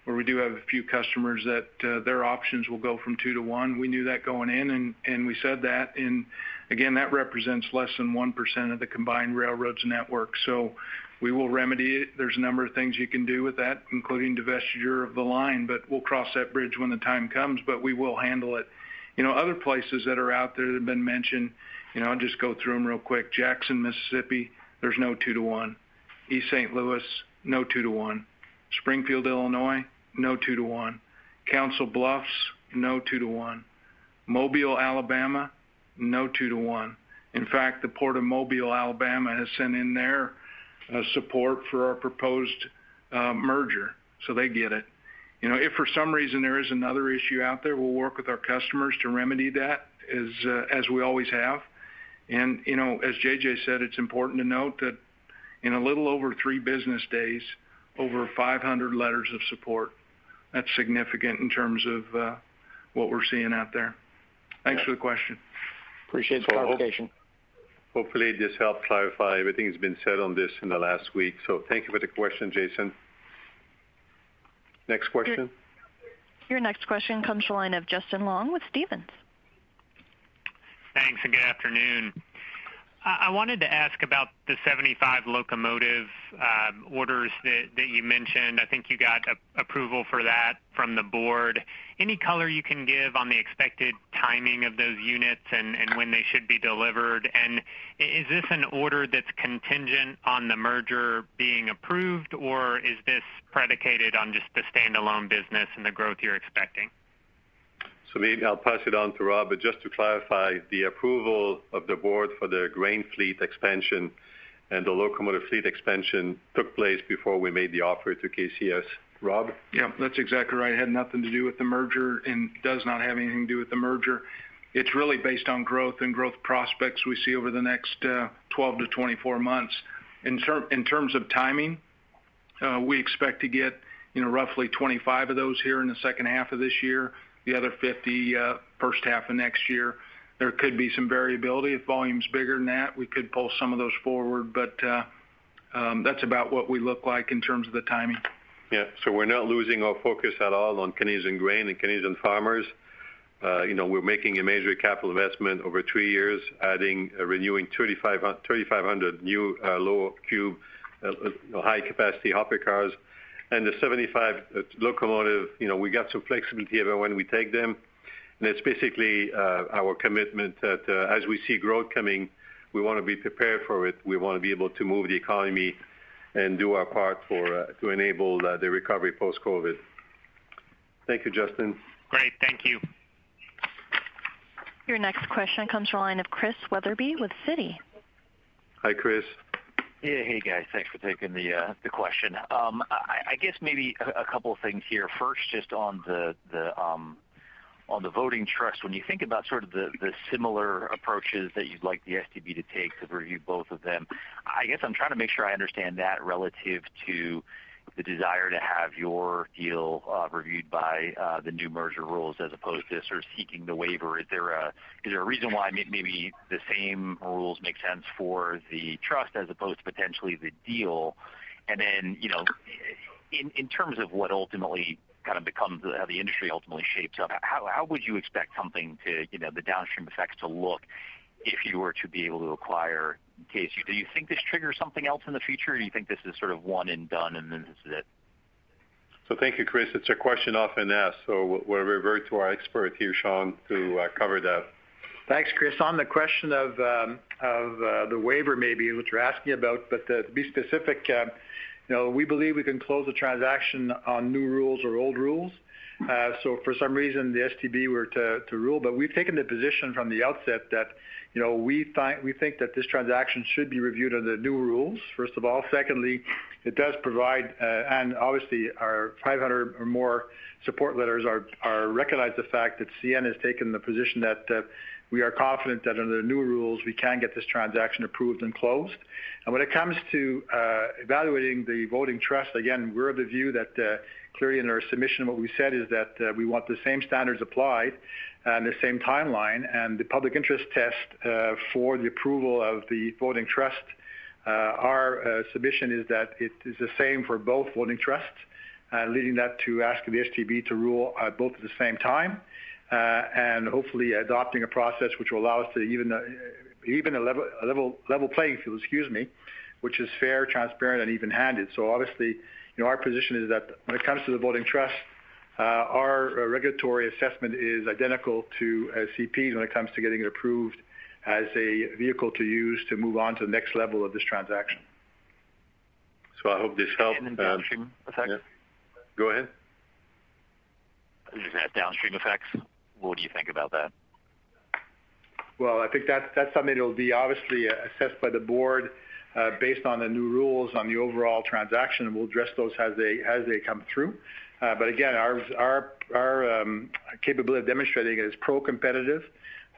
where we do have a few customers that uh, their options will go from two to one. We knew that going in, and we said that. And again, that represents less than 1% of the combined railroads network. So we will remedy it. There's a number of things you can do with that, including divestiture of the line, but we'll cross that bridge when the time comes, but we will handle it. You know, other places that are out there that have been mentioned, you know, I'll just go through them real quick. Jackson, Mississippi, there's no two to one. East St. Louis, no two to one. Springfield, Illinois, no two to one. Council Bluffs, no two to one. Mobile, Alabama, no two to one. In fact, the Port of Mobile, Alabama, has sent in their uh, support for our proposed uh, merger, so they get it. You know, if for some reason there is another issue out there, we'll work with our customers to remedy that as uh, we always have. And you know, as JJ said, it's important to note that in a little over three business days, over 500 letters of support. That's significant in terms of uh, what we're seeing out there. Thanks for the question. Appreciate the clarification. Hopefully, this helped clarify everything that's been said on this in the last week. So thank you for the question, Jason. Next question. Your next question comes from the line of Justin Long with Stephens. Thanks, and good afternoon. I wanted to ask about the 75 locomotive um, orders that you mentioned. I think you got approval for that from the board. Any color you can give on the expected timing of those units and when they should be delivered? And is this an order that's contingent on the merger being approved, or is this predicated on just the standalone business and the growth you're expecting? Maybe I'll pass it on to Rob, but just to clarify, the approval of the board for the grain fleet expansion and the locomotive fleet expansion took place before we made the offer to KCS. Rob? Yeah, that's exactly right. It had nothing to do with the merger and does not have anything to do with the merger. It's really based on growth and growth prospects we see over the next uh, 12-24 months. In terms of timing, uh, we expect to get roughly 25 of those here in the second half of this year, the other 50 uh, first half of next year. There could be some variability. If volume's bigger than that, we could pull some of those forward, but uh, um, that's about what we look like in terms of the timing. Yeah. So we're not losing our focus at all on Canadian grain and Canadian farmers. Uh, you know, we're making a major capital investment over three years, adding, renewing 3,500 new low cube, high capacity hopper cars. And the 75 uh, locomotive, you know, we got some flexibility about when we take them. And it's basically uh, our commitment that uh, as we see growth coming, we want to be prepared for it. We want to be able to move the economy and do our part for to enable the recovery post-COVID. Thank you, Justin. Great. Thank you. Your next question comes from the line of Chris Wetherbee with Citi. Hi, Chris. Yeah. Hey, guys. Thanks for taking the uh the question. I guess maybe a couple of things here. First, just on the um on the voting trust, when you think about sort of the similar approaches that you'd like the STB to take to review both of them, I guess I'm trying to make sure I understand that relative to the desire to have your deal uh, reviewed by uh, the new merger rules as opposed to sort of seeking the waiver. Is there a reason why maybe the same rules make sense for the trust as opposed to potentially the deal? And then, you know, in in terms of what ultimately kind of becomes uh, how the industry ultimately shapes up, how how would you expect something to, you know, the downstream effects to look if you were to be able to acquire KCS? Do you think this triggers something else in the future, or do you think this is sort of one and done, and then this is it? So thank you, Chris. It's a question often asked, so we'll revert to our expert here, Sean, to uh, cover that. Thanks, Chris. On the question of um, uh, the waiver maybe what you're asking about, but to be specific, uh, you know, we believe we can close the transaction on new rules or old rules. Uh, so for some reason, the STB were to rule, but we've taken the position from the outset that, you know, we think that this transaction should be reviewed under the new rules, first of all. Secondly, it does provide, uh, and obviously our 500 or more support letters are recognize the fact that CN has taken the position that uh, we are confident that under the new rules, we can get this transaction approved and closed. And when it comes to evaluating the voting trust, again, we're of the view that clearly in our submission, what we said is that uh, we want the same standards applied and the same timeline. And the public interest test uh, for the approval of the voting trust, uh, our submission is that it is the same for both voting trusts, leading that to ask the STB to rule both at the same time, and hopefully adopting a process which will allow us to even a level playing field, excuse me, which is fair, transparent, and even-handed. So obviously, you know, our position is that when it comes to the voting trust, uh, our uh, regulatory assessment is identical to uh, CP's when it comes to getting it approved as a vehicle to use to move on to the next level of this transaction. So I hope this helped. Downstream um, effects? Yeah. Go ahead. Just that downstream effects, what do you think about that? Well, I think that's something that'll be obviously assessed by the board, Uh, based on the new rules on the overall transaction, and we'll address those as they come through. Uh but again, our um, capability of demonstrating it is pro-competitive.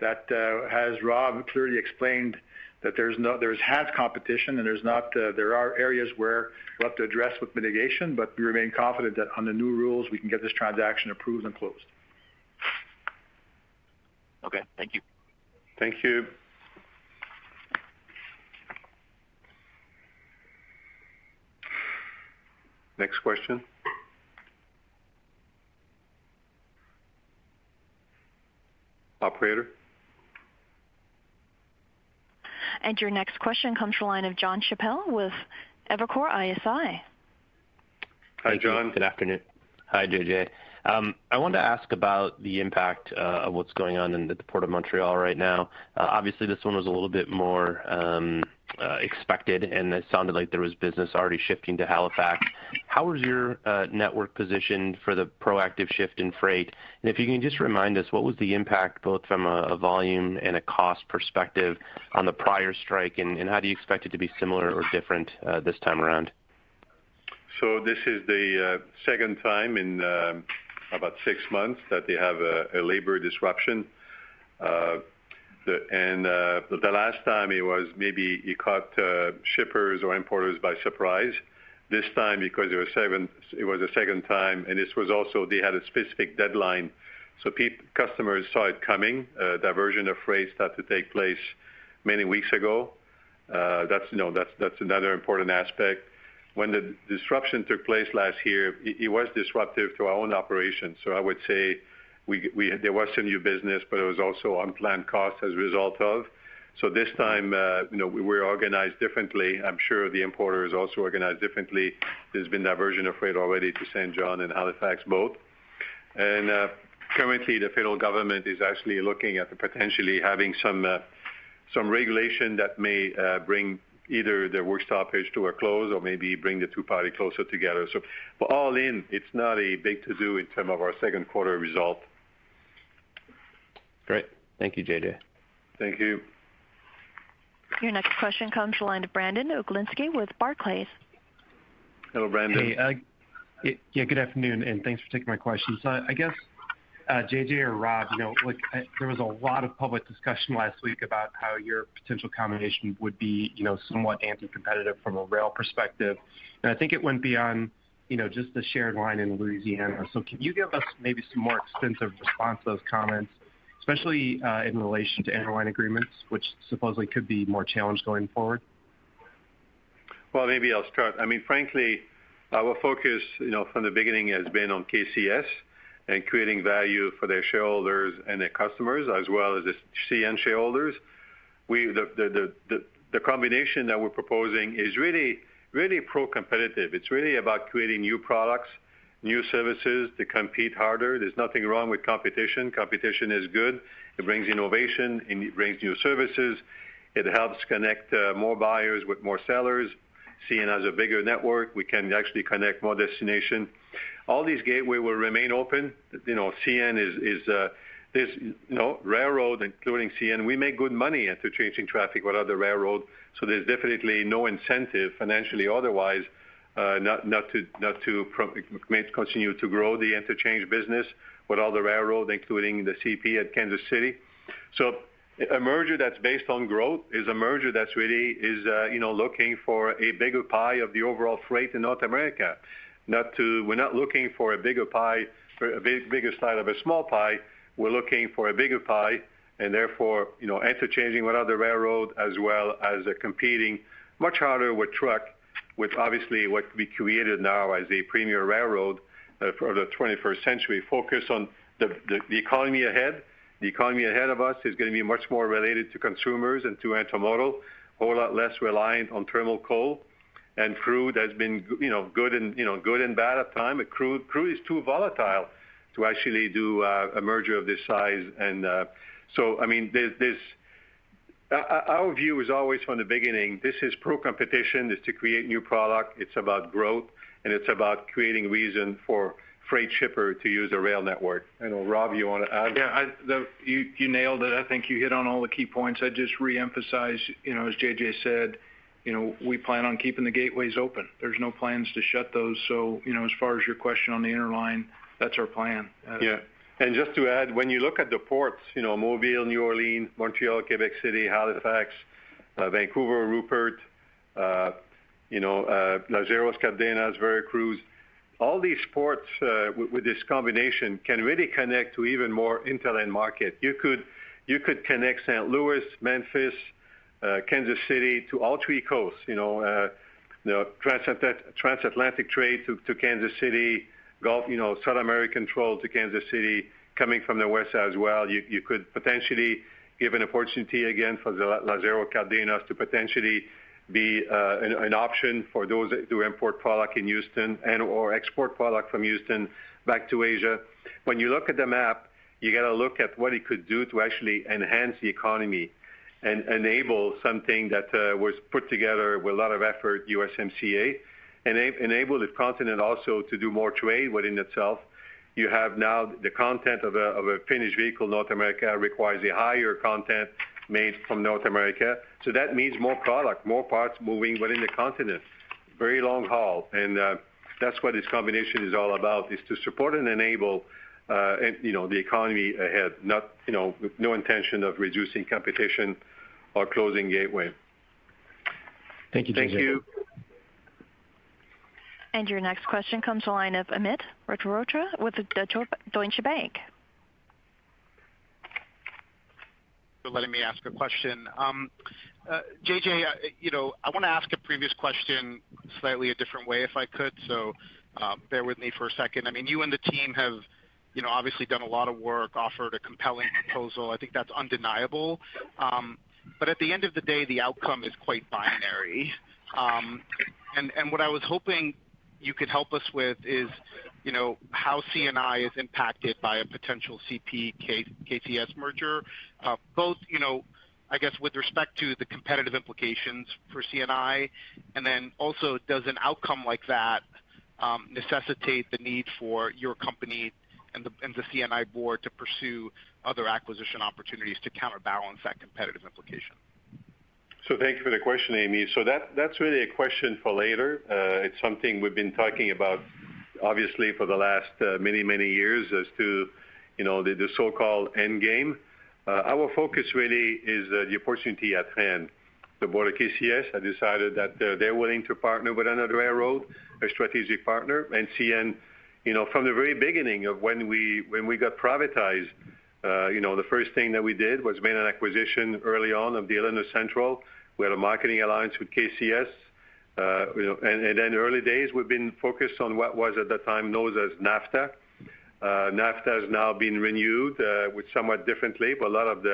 That uh, has Rob clearly explained that there's enhanced competition and uh, there are areas where we'll have to address with mitigation, but we remain confident that on the new rules, we can get this transaction approved and closed. Okay. Thank you. Thank you. Next question. Operator? And your next question comes from the line of Jon Chappell with Evercore ISI. Hi, Jon. Good afternoon. Hi, JJ. Um, I wanted to ask about the impact uh, of what's going on in the Port of Montreal right now. Uh, obviously, this one was a little bit more um, Uh, expected, and it sounded like there was business already shifting to Halifax. How is your uh, network positioned for the proactive shift in freight? And if you can just remind us, what was the impact both from a volume and a cost perspective on the prior strike, and how do you expect it to be similar or different uh, this time around? So this is the second time in um, about six months that they have a labor disruption. Uh, the last time it was maybe it caught uh, shippers or importers by surprise. This time, because it was a second time, and this was also they had a specific deadline, so customers saw it coming. Uh, Diversion of freight started to take place many weeks ago. That's, you know, that's another important aspect. When the disruption took place last year, it was disruptive to our own operations. So I would say there was some new business, but it was also unplanned costs as a result of. So this time, uh, know, we're organized differently. I'm sure the importer is also organized differently. There's been diversion of freight already to Saint John and Halifax both. And uh, currently, the federal government is actually looking at potentially having some uh, regulation that may bring either the work stoppage to a close or maybe bring the two parties closer together. So all in, it's not a big to-do in terms of our second quarter result. Great. Thank you, JJ. Thank you. Your next question comes from the line of Brandon Oglenski with Barclays. Hello, Brandon. Hey, uh, yeah, good afternoon, and thanks for taking my question. So I guess, uh, JJ or Rob, you know, look, there was a lot of public discussion last week about how your potential combination would be, you know, somewhat anti-competitive from a rail perspective. And I think it went beyond, you know, just the shared line in Louisiana. So can you give us maybe some more extensive response to those comments, especially uh, in relation to interline agreements, which supposedly could be more challenged going forward? Well, maybe I'll start. I mean, frankly, our focus, you know, from the beginning has been on KCS and creating value for their shareholders and their customers, as well as the CN shareholders. The combination that we're proposing is really really pro-competitive. It's really about creating new products, new services to compete harder. There's nothing wrong with competition. Competition is good. It brings innovation, it brings new services. It helps connect uh, more buyers with more sellers. CN has a bigger network. We can actually connect more destination. All these gateway will remain open. You know, CN is uh, this, you know, railroad, including CN, we make good money at interchanging traffic with other railroad, so there's definitely no incentive, financially or otherwise, Uh, not to continue to grow the interchange business with all the railroad, including the CP at Kansas City. So a merger that's based on growth is a merger that's really, is, uh, you know, looking for a bigger pie of the overall freight in North America. Not to we're not looking for a bigger pie, for a bigger slice of a small pie. We're looking for a bigger pie, and therefore, you know, interchanging with other railroad as well as competing much harder with truck, with obviously what we created now as a premier railroad for the 21st century, focus on the economy ahead. The economy ahead of us is gonna be much more related to consumers and to intermodal, a whole lot less reliant on thermal coal. And crude has been you know, good and you know, good and bad at times. Crude crude is too volatile to actually do a merger of this size. And uh so I mean, our view is always from the beginning, this is pro-competition. It's to create new product. It's about growth, and it's about creating reason for freight shipper to use a rail network. I know, Rob, you wanna add? Yeah, you nailed it. I think you hit on all the key points. I'd just reemphasize, you know, as JJ said, you know, we plan on keeping the gateways open. There's no plans to shut those. So, you know, as far as your question on the interline, that's our plan. Yeah. And just to add, when you look at the ports, you know, Mobile, New Orleans, Montreal, Quebec City, Halifax, uh, Vancouver, Rupert, uh, you know, uh, Lázaro Cárdenas, Veracruz, all these ports, with this combination can really connect to even more hinterland market. You could connect St. Louis, Memphis, Kansas City to all three coasts, you know, transatlantic trade to Kansas City, Gulf, you know, South American trade to Kansas City coming from the west as well. You could potentially give an opportunity again for the Lázaro Cárdenas to potentially be uh, an option for those to import product in Houston and/or export product from Houston back to Asia. When you look at the map, you gotta look at what it could do to actually enhance the economy and enable something that uh, was put together with a lot of effort, USMCA, enable the continent also to do more trade within itself. You have now the content of a finished vehicle, North America requires a higher content made from North America. So that means more product, more parts moving within the continent, very long haul. And uh, that's what this combination is all about, is to support and enable, uh, you know, the economy ahead, not, you know, with no intention of reducing competition or closing gateway. Thank you, JJ. Thank you. And your next question comes to the line of Amit Mehrotra with Deutsche Bank. For letting me ask a question. Um, uh, JJ, uh, you know, I wanna ask a previous question slightly a different way if I could, so uh, bear with me for a second. I mean, you and the team have, you know, obviously done a lot of work, offered a compelling proposal. I think that's undeniable. Um, but at the end of the day, the outcome is quite binary. Um, and what I was hoping you could help us with is, you know, how CN is impacted by a potential CP-KCS merger, uh, both, you know, I guess, with respect to the competitive implications for CN, and then also does an outcome like that um, necessitate the need for your company and the CN board to pursue other acquisition opportunities to counterbalance that competitive implication? So thank you for the question, Amit. That's really a question for later. Uh, it's something we've been talking about obviously for the last uh, many many years as to, you know, the so-called end game. Uh, our focus really is the opportunity at hand. The board of KCS has decided that they're willing to partner with another railroad, a strategic partner. CN, you know, from the very beginning of when we got privatized, you know, the first thing that we did was made an acquisition early on of the Illinois Central. We had a marketing alliance with KCS. Uh, and then early days, we've been focused on what was at the time known as NAFTA. Uh, NAFTA has now been renewed uh, with somewhat differently, but a lot of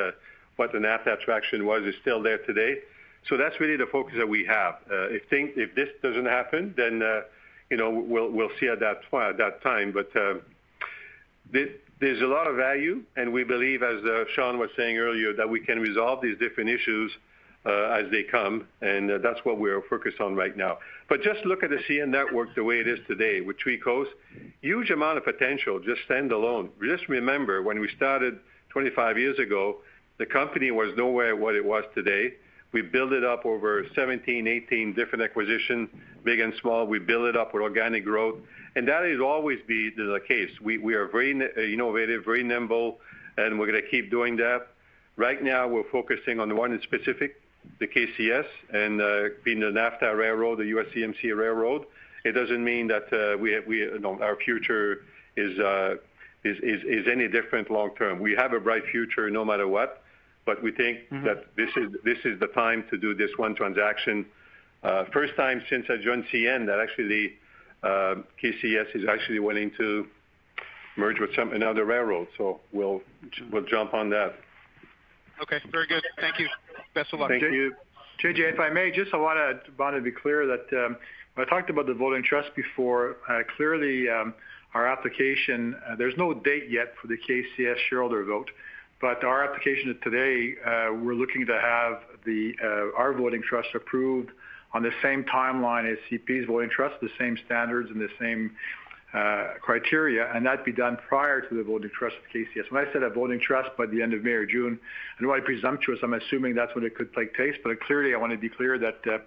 what the NAFTA attraction was is still there today. So that's really the focus that we have. If this doesn't happen, then we'll see at that time. But there's a lot of value, and we believe, as Sean was saying earlier, that we can resolve these different issues Uh, as they come, and uh, that's what we're focused on right now. But just look at the CN network the way it is today with three coasts. Huge amount of potential, just standalone. Just remember, when we started 25 years ago, the company was nowhere what it was today. We built it up over 17, 18 different acquisitions, big and small. We built it up with organic growth, and that will always be the case. We are very uh, innovative, very nimble, and we're going to keep doing that. Right now, we're focusing on one specific, the KCS, and uh, being the NAFTA railroad, the USMCA railroad. It doesn't mean that uh, our future uh, is any different long term. We have a bright future no matter what, but we think mm-hmm. that this is the time to do this one transaction. First time since I joined CN that actually KCS is actually willing to merge with another railroad. So we'll jump on that. Okay. Very good. Thank you. Best of luck. Thank you. JJ, if I may, just I want to be clear that when I talked about the voting trust before, uh, clearly um, our application, uh, there's no date yet for the KCS shareholder vote. But our application today, uh, we're looking to have our voting trust approved on the same timeline as CP's voting trust, the same standards and the same Uh, criteria, and that be done prior to the voting trust of KCS. When I said a voting trust by the end of May or June, I don't want to be presumptuous. I'm assuming that's when it could take place. But clearly, I want to be clear that uh,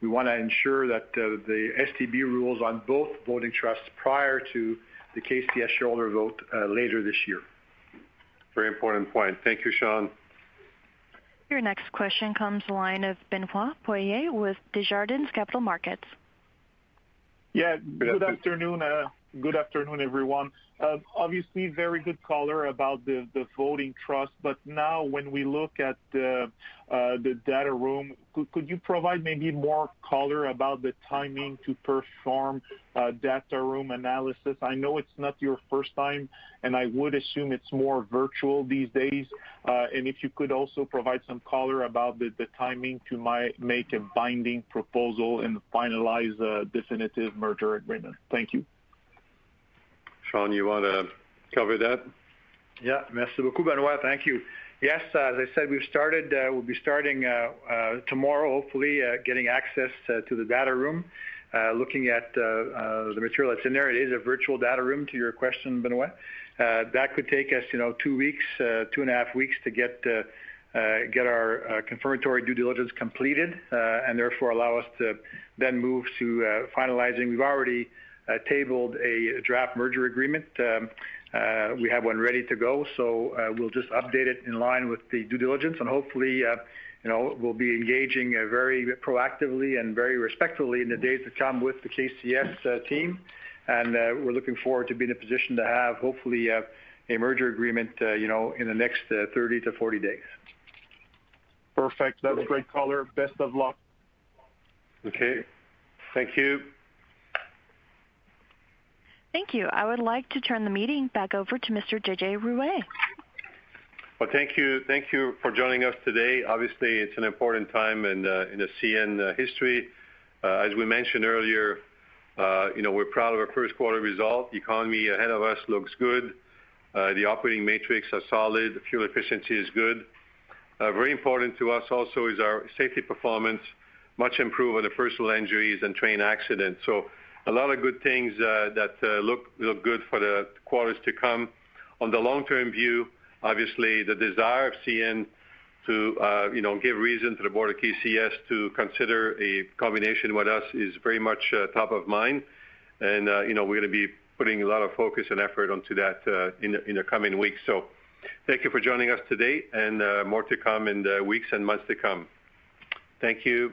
we want to ensure that uh, the STB rules on both voting trusts prior to the KCS shareholder vote later this year. Very important point. Thank you, Sean. Your next question comes the line of Benoit Poirier with Desjardins Capital Markets. Yeah. Good afternoon. Good afternoon, everyone. Um, obviously, very good color about the voting trust. But now when we look at the uh, data room, could you provide maybe more color about the timing to perform uh, data room analysis? I know it's not your first time, and I would assume it's more virtual these days. Uh and if you could also provide some color about the timing to make a binding proposal and finalize a definitive merger agreement. Thank you. Sean, you want to cover that? Yeah. Merci beaucoup, Benoit. Thank you. Yes, uh, as I said, we've started. Uh, we'll be starting uh, tomorrow, hopefully, getting access to the data room, looking at the material that's in there. It is a virtual data room to your question, Benoit. That could take us you know, two weeks, two and a half weeks to get our confirmatory due diligence completed, and therefore allow us to then move to finalizing. We've already Uh, tabled a draft merger agreement. Um, uh, we have one ready to go. So uh, we'll just update it in line with the due diligence, and hopefully we'll be engaging very proactively and very respectfully in the days to come with the KCS team. And we're looking forward to being in a position to have, hopefully, a merger agreement you know, in the next 30-40 days. Perfect. That's great color. Best of luck. Okay. Thank you. Thank you. I would like to turn the meeting back over to Mr. JJ Ruest. Well, thank you Thank you for joining us today. Obviously, it's an important time in uh, the CN uh, history. Uh, as we mentioned earlier, you know, we're proud of our first quarter result. The economy ahead of us looks good. The operating metrics are solid. Fuel efficiency is good. Very important to us also is our safety performance, much improved on the personal injuries and train accidents. A lot of good things uh, that uh, look good for the quarters to come. On the long-term view, obviously, the desire of CN to uh, you know, give reason to the board of KCS to consider a combination with us is very much top of mind. And we're going to be putting a lot of focus and effort onto that in the coming weeks. So thank you for joining us today, and more to come in the weeks and months to come. Thank you.